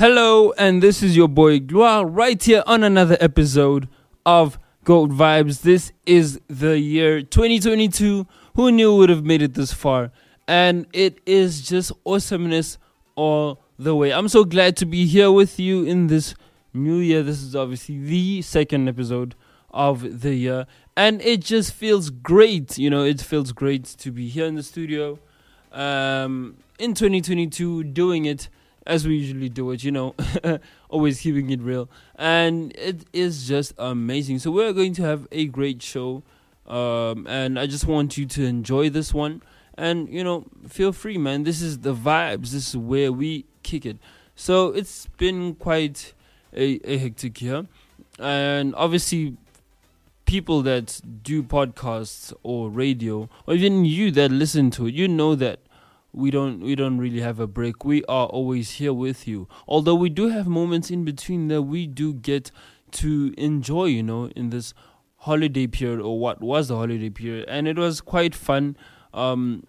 Hello, and this is your boy Gloire right here on another episode of Gold Vibes. This is the year 2022. Who knew would have made it this far? And it is just awesomeness all the way. I'm so glad to be here with you in this new year. This is obviously the second episode of the year, and it just feels great. You know, it feels great to be here in the studio um, in 2022 doing it as we usually do it, you know, always keeping it real. And it is just amazing. So, we're going to have a great show. Um, and I just want you to enjoy this one. And, you know, feel free, man. This is the vibes. This is where we kick it. So, it's been quite a, a hectic year. And obviously, people that do podcasts or radio, or even you that listen to it, you know that we don't we don't really have a break. We are always here with you. Although we do have moments in between that we do get to enjoy, you know, in this holiday period or what was the holiday period, and it was quite fun. Um,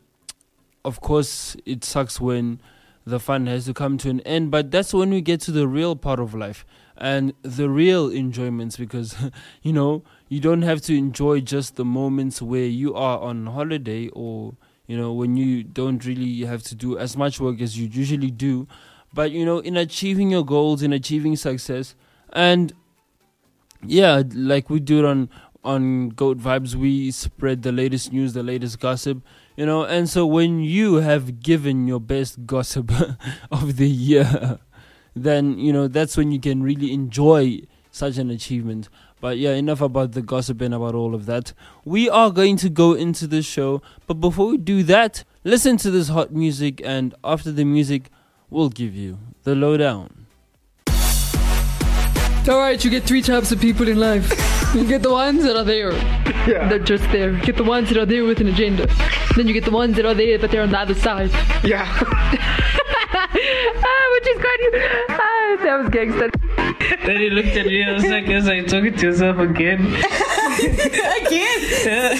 of course, it sucks when the fun has to come to an end, but that's when we get to the real part of life and the real enjoyments because you know you don't have to enjoy just the moments where you are on holiday or you know, when you don't really have to do as much work as you usually do. But, you know, in achieving your goals, in achieving success, and yeah, like we do it on on Goat Vibes, we spread the latest news, the latest gossip, you know. And so when you have given your best gossip of the year, then you know that's when you can really enjoy such an achievement. But yeah, enough about the gossip and about all of that. We are going to go into the show, but before we do that, listen to this hot music, and after the music, we'll give you the lowdown. Alright, you get three types of people in life. You get the ones that are there. Yeah. They're just there. You get the ones that are there with an agenda. Then you get the ones that are there, but they're on the other side. Yeah. ah, which is quite. Ah, that was gangster. Then he looked at me and was like, "Yes, I talking to yourself again." Again? Yeah.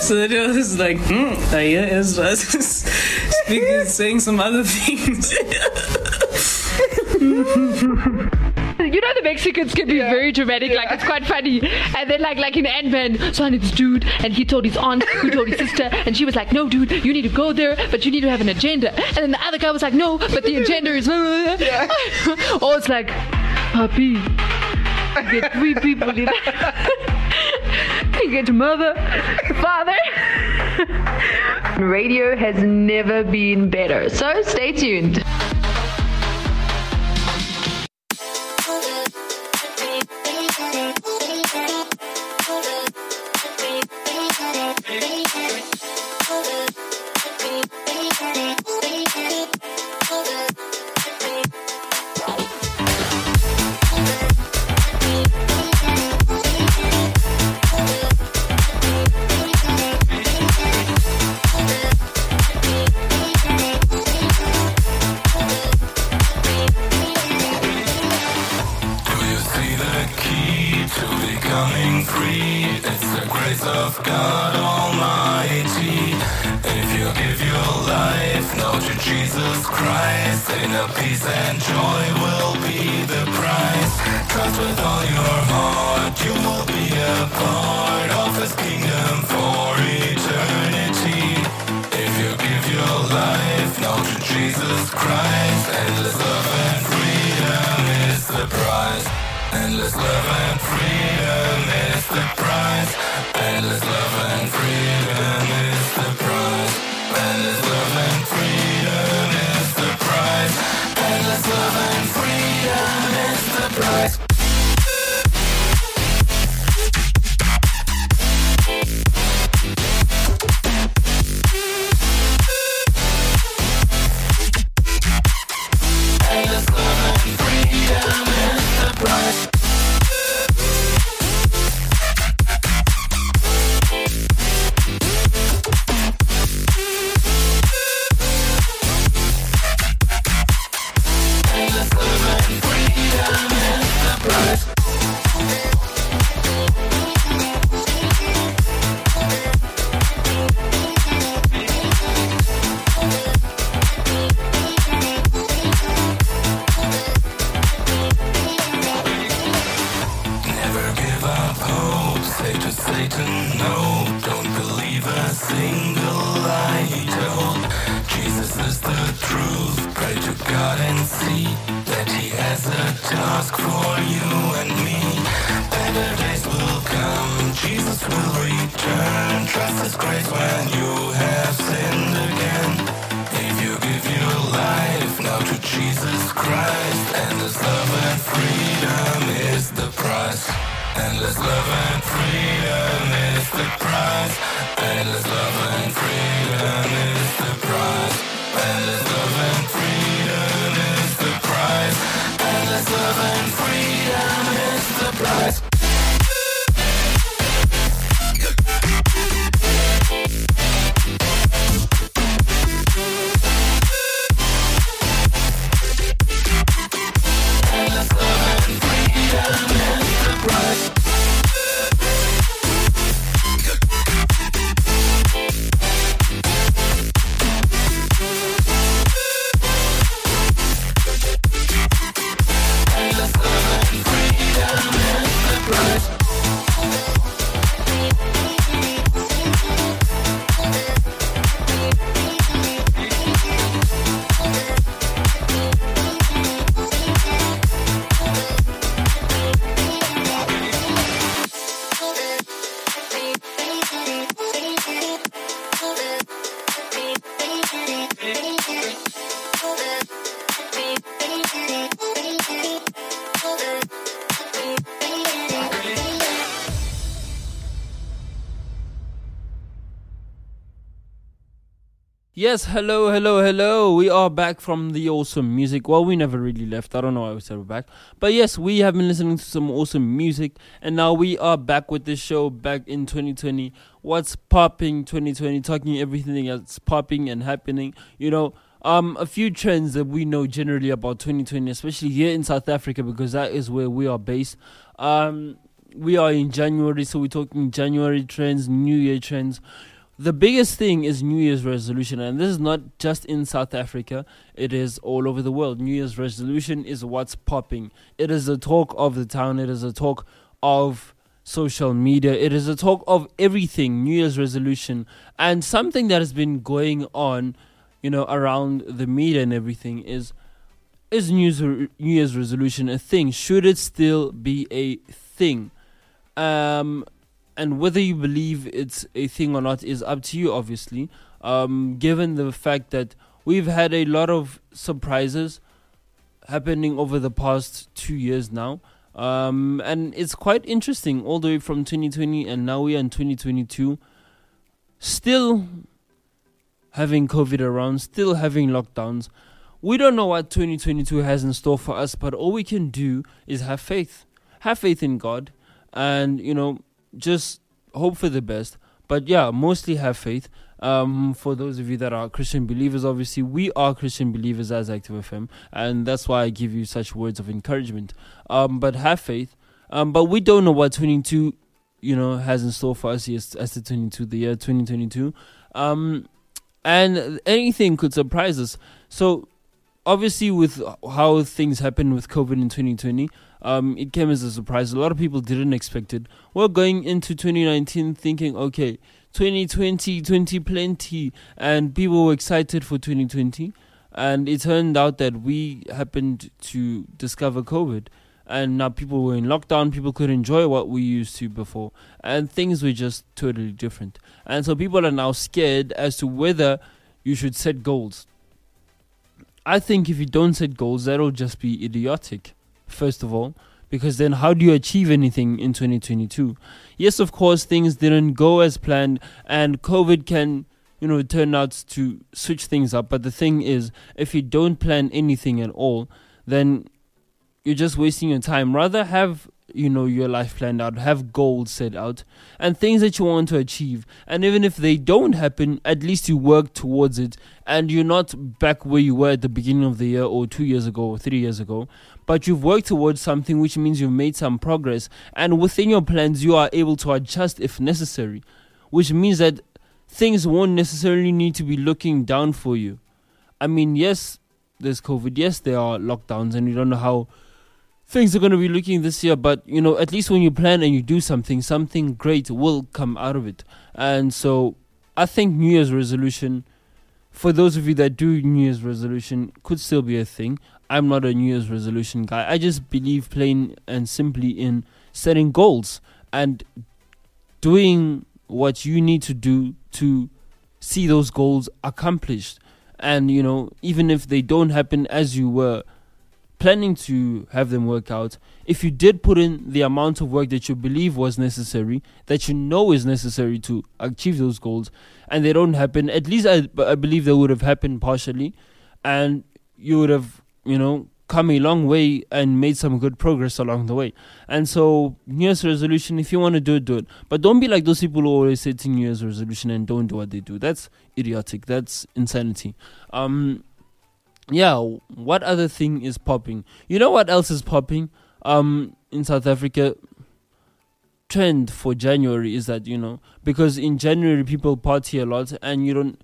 so then it was like, hmm, I hear Ezra speaking, saying some other things. You know the Mexicans can be very dramatic, like it's quite funny. And then like like in Ant Man, so I knew dude, and he told his aunt, who told his sister, and she was like, "No, dude, you need to go there, but you need to have an agenda." And then the other guy was like, "No, but the agenda is." Yeah. or it's like, puppy, you get three people in. you get mother, father. Radio has never been better, so stay tuned. Your life now to Jesus Christ, inner peace and joy will be the price. Trust with all your heart, you will be a part of His kingdom for eternity. If you give your life now to Jesus Christ, endless love and freedom is the prize. Endless love and freedom is the prize. Endless love and freedom is the prize. Endless love and freedom is the prize. Return. Trust His grace when you have sinned again. If you give your life now to Jesus Christ, endless love and freedom is the price. Endless love and freedom is the price. Endless love and freedom is the price. Endless love and freedom is the price. Endless love and freedom is the price. Yes, hello, hello, hello. We are back from the awesome music. Well, we never really left. I don't know why we said we're back. But yes, we have been listening to some awesome music. And now we are back with the show back in 2020. What's popping 2020? Talking everything that's popping and happening. You know, um, a few trends that we know generally about 2020, especially here in South Africa, because that is where we are based. Um, we are in January, so we're talking January trends, New Year trends the biggest thing is New Year's resolution, and this is not just in South Africa, it is all over the world. New Year's resolution is what's popping. It is a talk of the town, it is a talk of social media, it is a talk of everything, New Year's resolution, and something that has been going on, you know, around the media and everything is is New Year's, New Year's resolution a thing? Should it still be a thing? Um, and whether you believe it's a thing or not is up to you, obviously. Um, given the fact that we've had a lot of surprises happening over the past two years now. Um, and it's quite interesting, all the way from 2020 and now we are in 2022. Still having COVID around, still having lockdowns. We don't know what 2022 has in store for us, but all we can do is have faith. Have faith in God and, you know, just hope for the best. But yeah, mostly have faith. Um, for those of you that are Christian believers, obviously we are Christian believers as Active FM, and that's why I give you such words of encouragement. Um, but have faith. Um, but we don't know what 22, you know, has in store for us as, as the 22, the year 2022. Um, and anything could surprise us. So obviously, with how things happened with COVID in 2020, um, it came as a surprise. A lot of people didn't expect it. We're going into 2019 thinking, okay, 2020, 20 plenty, and people were excited for 2020. And it turned out that we happened to discover COVID. And now people were in lockdown, people could enjoy what we used to before. And things were just totally different. And so people are now scared as to whether you should set goals. I think if you don't set goals, that'll just be idiotic first of all, because then how do you achieve anything in 2022? Yes, of course, things didn't go as planned, and COVID can, you know, turn out to switch things up. But the thing is, if you don't plan anything at all, then you're just wasting your time. Rather have you know your life planned out have goals set out and things that you want to achieve. And even if they don't happen at least you work towards it and you're not back where you were at the beginning of the year or 2 years ago or 3 years ago but you've worked towards something which means you've made some progress and within your plans you are able to adjust if necessary which means that things won't necessarily need to be looking down for you. I mean yes there's covid yes there are lockdowns and you don't know how things are going to be looking this year. But you know, at least when you plan and you do something, something great will come out of it. And so, I think New Year's resolution, for those of you that do New Year's resolution, could still be a thing. I'm not a New Year's resolution guy. I just believe plain and simply in setting goals and doing what you need to do to see those goals accomplished. And you know, even if they don't happen as you were planning to have them work out, if you did put in the amount of work that you believe was necessary, that you know is necessary to achieve those goals, and they don't happen, at least I, I believe they would have happened partially, and you would have, you know, come a long way and made some good progress along the way. And so, New Year's resolution, if you want to do it, do it. But don't be like those people who always say New Year's resolution and don't do what they do. That's idiotic. That's insanity. Um, yeah, what other thing is popping? You know what else is popping? Um, in South Africa, trend for January is that you know because in January people party a lot and you don't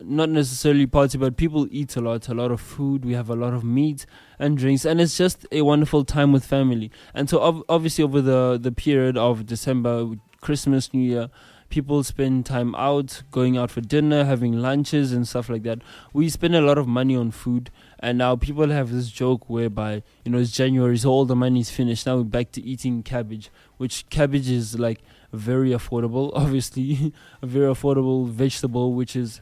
not necessarily party but people eat a lot a lot of food we have a lot of meat and drinks and it's just a wonderful time with family and so obviously over the the period of December Christmas New Year people spend time out going out for dinner having lunches and stuff like that. We spend a lot of money on food and now people have this joke whereby you know it's January so all the money is finished. Now we're back to eating cabbage which cabbage is like very affordable obviously. A very affordable vegetable which is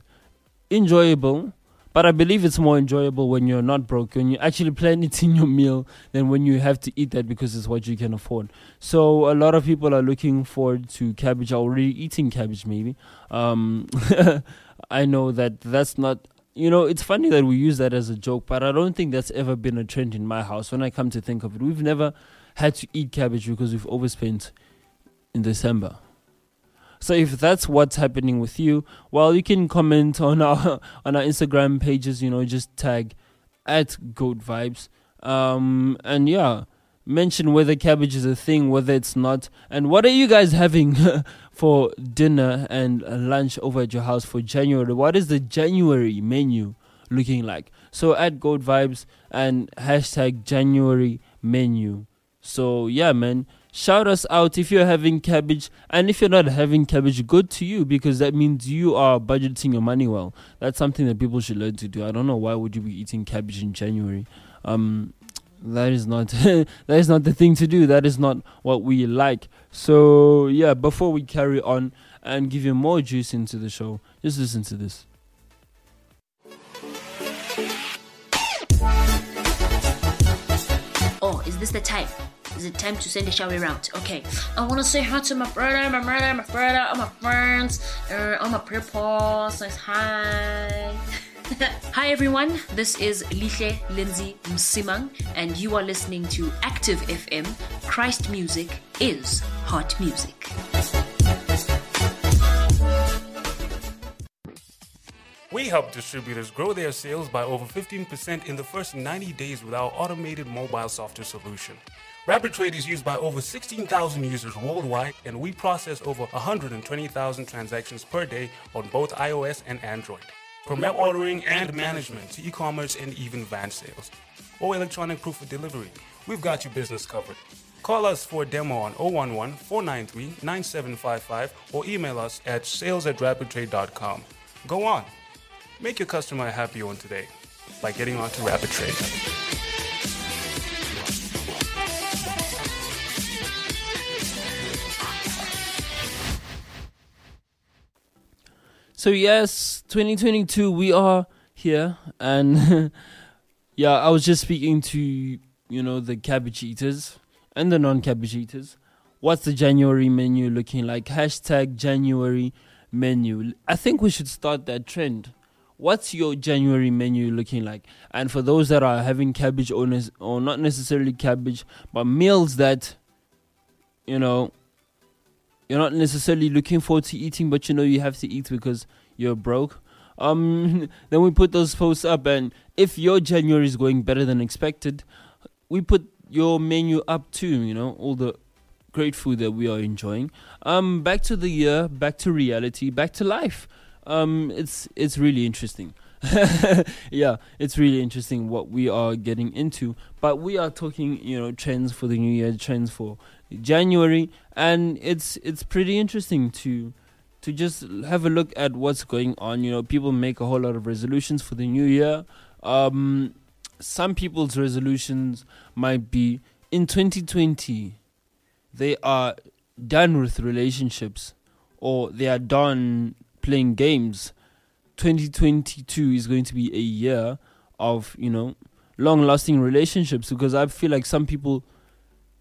enjoyable but I believe it's more enjoyable when you're not broke, when you actually plan it in your meal, than when you have to eat that because it's what you can afford. So a lot of people are looking forward to cabbage, already eating cabbage maybe. Um, I know that that's not you know, it's funny that we use that as a joke, but I don't think that's ever been a trend in my house. When I come to think of it, we've never had to eat cabbage because we've overspent in December. So if that's what's happening with you, well, you can comment on our on our Instagram pages. You know, just tag at Goat Vibes, um, and yeah, mention whether cabbage is a thing, whether it's not, and what are you guys having for dinner and lunch over at your house for January? What is the January menu looking like? So at Goat Vibes and hashtag January menu. So yeah, man shout us out if you're having cabbage and if you're not having cabbage good to you because that means you are budgeting your money well. That's something that people should learn to do. I don't know why would you be eating cabbage in january. Um that is not that is not the thing to do. That is not what we like. So yeah before we carry on and give you more juice into the show just listen to this. Oh, is this the time? Is it time to send a shower out? Okay. I want to say hi to my brother, my mother, my brother, all my friends, uh, all my people. Says hi. hi everyone. This is Lihle Lindsay Msimang, and you are listening to Active FM. Christ music is hot music. We help distributors grow their sales by over 15% in the first 90 days with our automated mobile software solution. Rapid Trade is used by over 16,000 users worldwide, and we process over 120,000 transactions per day on both iOS and Android. From web ordering and management to e commerce and even van sales, or electronic proof of delivery, we've got your business covered. Call us for a demo on 011 493 9755 or email us at sales at rapidtrade.com. Go on. Make your customer happy one today by getting onto Rapid So yes, 2022 we are here and yeah, I was just speaking to you know the cabbage eaters and the non-cabbage eaters. What's the January menu looking like? Hashtag January menu. I think we should start that trend. What's your January menu looking like? And for those that are having cabbage owners or not necessarily cabbage, but meals that you know you're not necessarily looking forward to eating, but you know you have to eat because you're broke. Um, then we put those posts up, and if your January is going better than expected, we put your menu up too. You know all the great food that we are enjoying. Um, back to the year, back to reality, back to life. Um, it's it's really interesting. yeah, it's really interesting what we are getting into. But we are talking, you know, trends for the new year, trends for January, and it's it's pretty interesting to to just have a look at what's going on. You know, people make a whole lot of resolutions for the new year. Um, some people's resolutions might be in 2020 they are done with relationships or they are done playing games 2022 is going to be a year of you know long lasting relationships because i feel like some people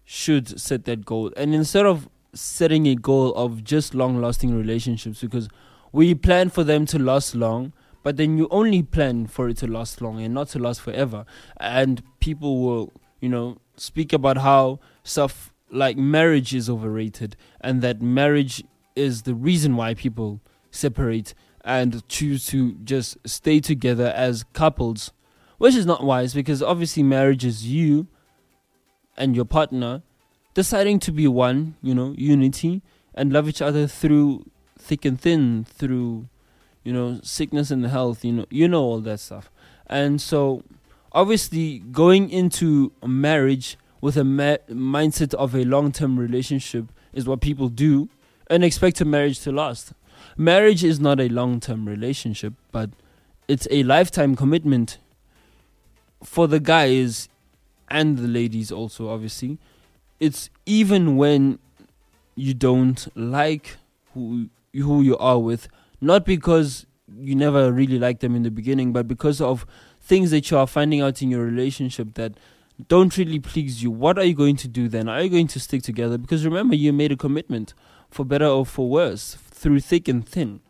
should set that goal. And instead of setting a goal of just long lasting relationships because we plan for them to last long but then you only plan for it to last long and not to last forever. And people will you know speak about how stuff like marriage is overrated and that marriage is the reason why people separate and choose to just stay together as couples which is not wise because obviously marriage is you and your partner deciding to be one you know unity and love each other through thick and thin through you know sickness and health you know you know all that stuff. And so obviously going into marriage with a ma- mindset of a long-term relationship is what people do and expect a marriage to last marriage is not a long-term relationship but it's a lifetime commitment for the guys and the ladies also obviously. It's even when you don't like who who you are with not because you never really liked them in the beginning but because of things that you are finding out in your relationship that don't really please you. What are you going to do then? Are you going to stick together? Because remember you made a commitment for better or for worse through thick and thin.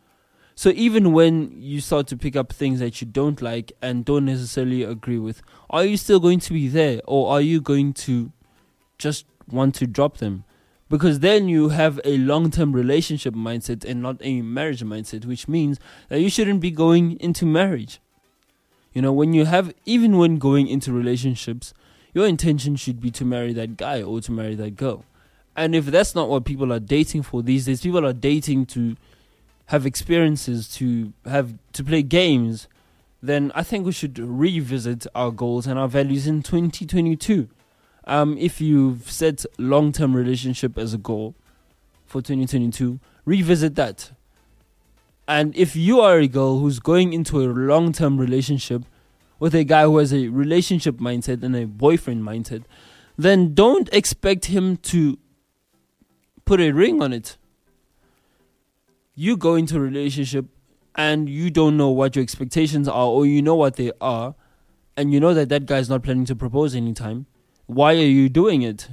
So even when you start to pick up things that you don't like and don't necessarily agree with are you still going to be there or are you going to just want to drop them? Because then you have a long-term relationship mindset and not a marriage mindset which means that you shouldn't be going into marriage. You know when you have even when going into relationships your intention should be to marry that guy or to marry that girl and if that's not what people are dating for these days people are dating to have experiences to have to play games then i think we should revisit our goals and our values in 2022 um, if you've set long-term relationship as a goal for 2022 revisit that. And if you are a girl who's going into a long-term relationship with a guy who has a relationship mindset and a boyfriend mindset then don't expect him to put a ring on it. You go into a relationship and you don't know what your expectations are or you know what they are and you know that that guy's not planning to propose anytime. Why are you doing it?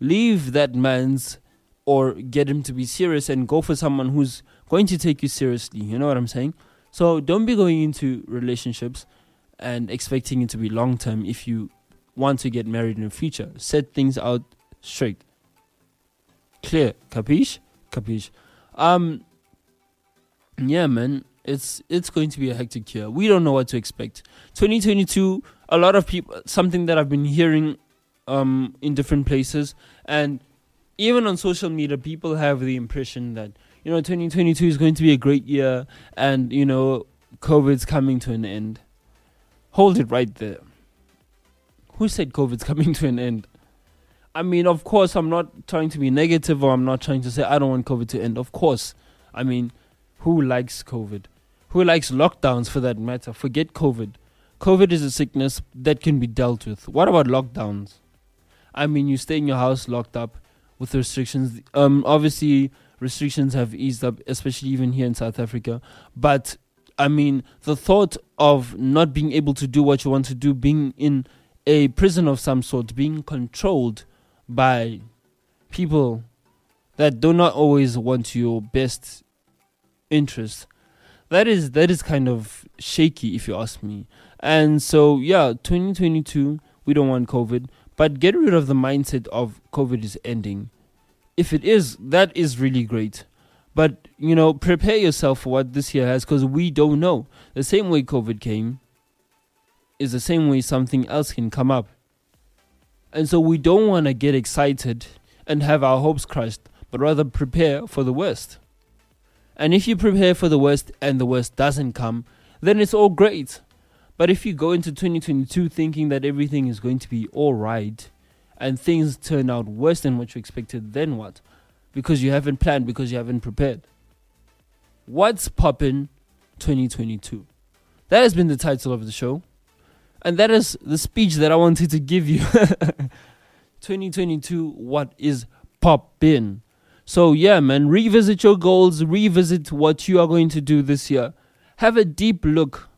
Leave that man's or get him to be serious and go for someone who's going to take you seriously. You know what i'm saying? So don't be going into relationships and expecting it to be long term if you want to get married in the future. Set things out straight clear. Capiche? Capiche. Um yeah man. It's it's going to be a hectic year. We don't know what to expect. 2022 a lot of people something that i've been hearing um in different places. And even on social media people have the impression that you know 2022 is going to be a great year and you know covid's coming to an end. Hold it right there. Who said covid's coming to an end i mean of course i'm not trying to be negative or i'm not trying to say i don't want covid to end of course i mean who likes COVID? Who likes lockdowns for that matter? Forget COVID. COVID is a sickness that can be dealt with. What about lockdowns? I mean, you stay in your house locked up with restrictions. Um, obviously, restrictions have eased up, especially even here in South Africa. But I mean, the thought of not being able to do what you want to do, being in a prison of some sort, being controlled by people that do not always want your best interest. That is that is kind of shaky if you ask me. And so yeah 2022 we don't want covid but get rid of the mindset of covid is ending. If it is that is really great. But you know prepare yourself for what this year has because we don't know. The same way covid came is the same way something else can come up and so we don't want to get excited and have our hopes crushed but rather prepare for the worst and if you prepare for the worst and the worst doesn't come, then it's all great. But if you go into 2022 thinking that everything is going to be all right and things turn out worse than what you expected, then what? Because you haven't planned, because you haven't prepared. What's poppin' 2022? That has been the title of the show. And that is the speech that I wanted to give you. 2022, what is poppin'? So, yeah, man, revisit your goals, revisit what you are going to do this year. Have a deep look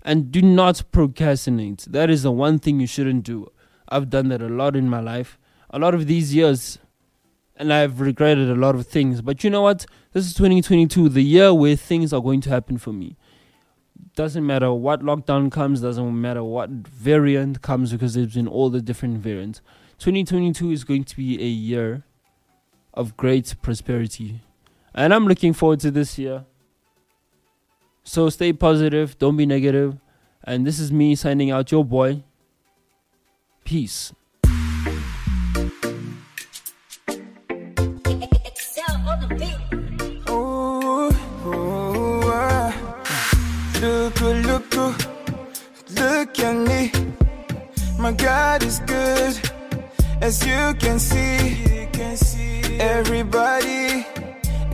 and do not procrastinate. That is the one thing you shouldn't do. I've done that a lot in my life, a lot of these years, and I've regretted a lot of things. But you know what? This is 2022, the year where things are going to happen for me. Doesn't matter what lockdown comes, doesn't matter what variant comes, because there's been all the different variants. 2022 is going to be a year of great prosperity. And I'm looking forward to this year. So stay positive, don't be negative. And this is me signing out, your boy. Peace. God is good, as you can see. You can see everybody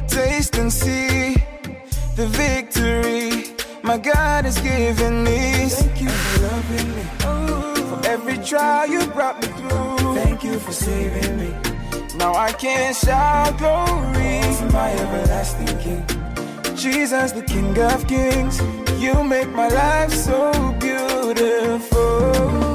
taste and see the victory my God has given me. Thank you for loving me. For every trial you brought me through. Thank you for saving me. Now I can shout glory to my everlasting King. Jesus, the King of Kings. You make my life so beautiful.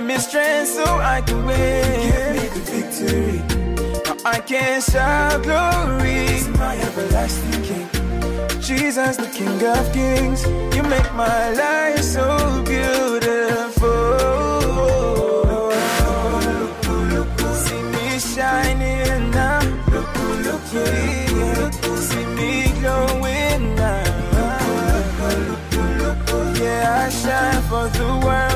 Give me strength so I can win. Give me the victory. Now I can shout glory to my everlasting King. Jesus, the King of Kings, you make my life so beautiful. See me shining now. See me glowing now. Yeah, I shine for the world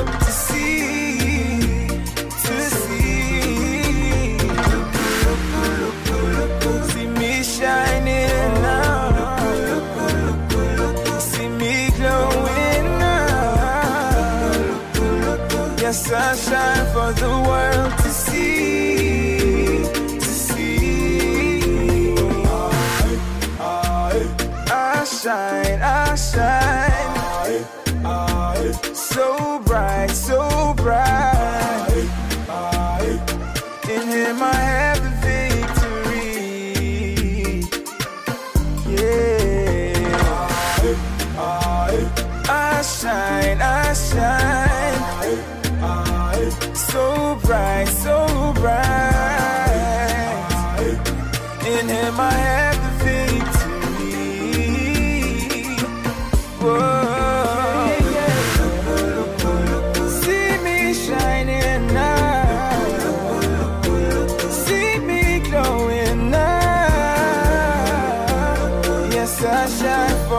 shine for the world to see, to see. I shine,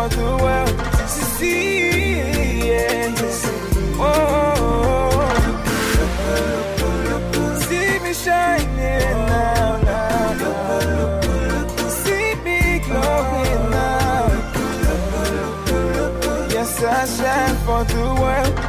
for the world to see. Yeah. Oh, see me shining now, now, now. See me glowing now. Yes, I shine for the world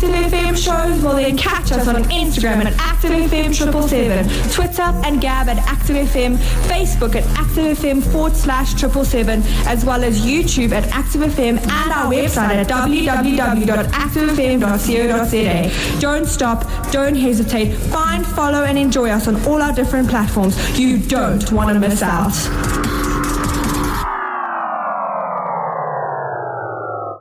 Active FM shows? Well, then catch us on Instagram at Active FM 777, Twitter and Gab at Active FM, Facebook at Active FM forward slash 777, as well as YouTube at Active FM and our website at www.activefm.co.za. Don't stop, don't hesitate. Find, follow, and enjoy us on all our different platforms. You don't want to miss out.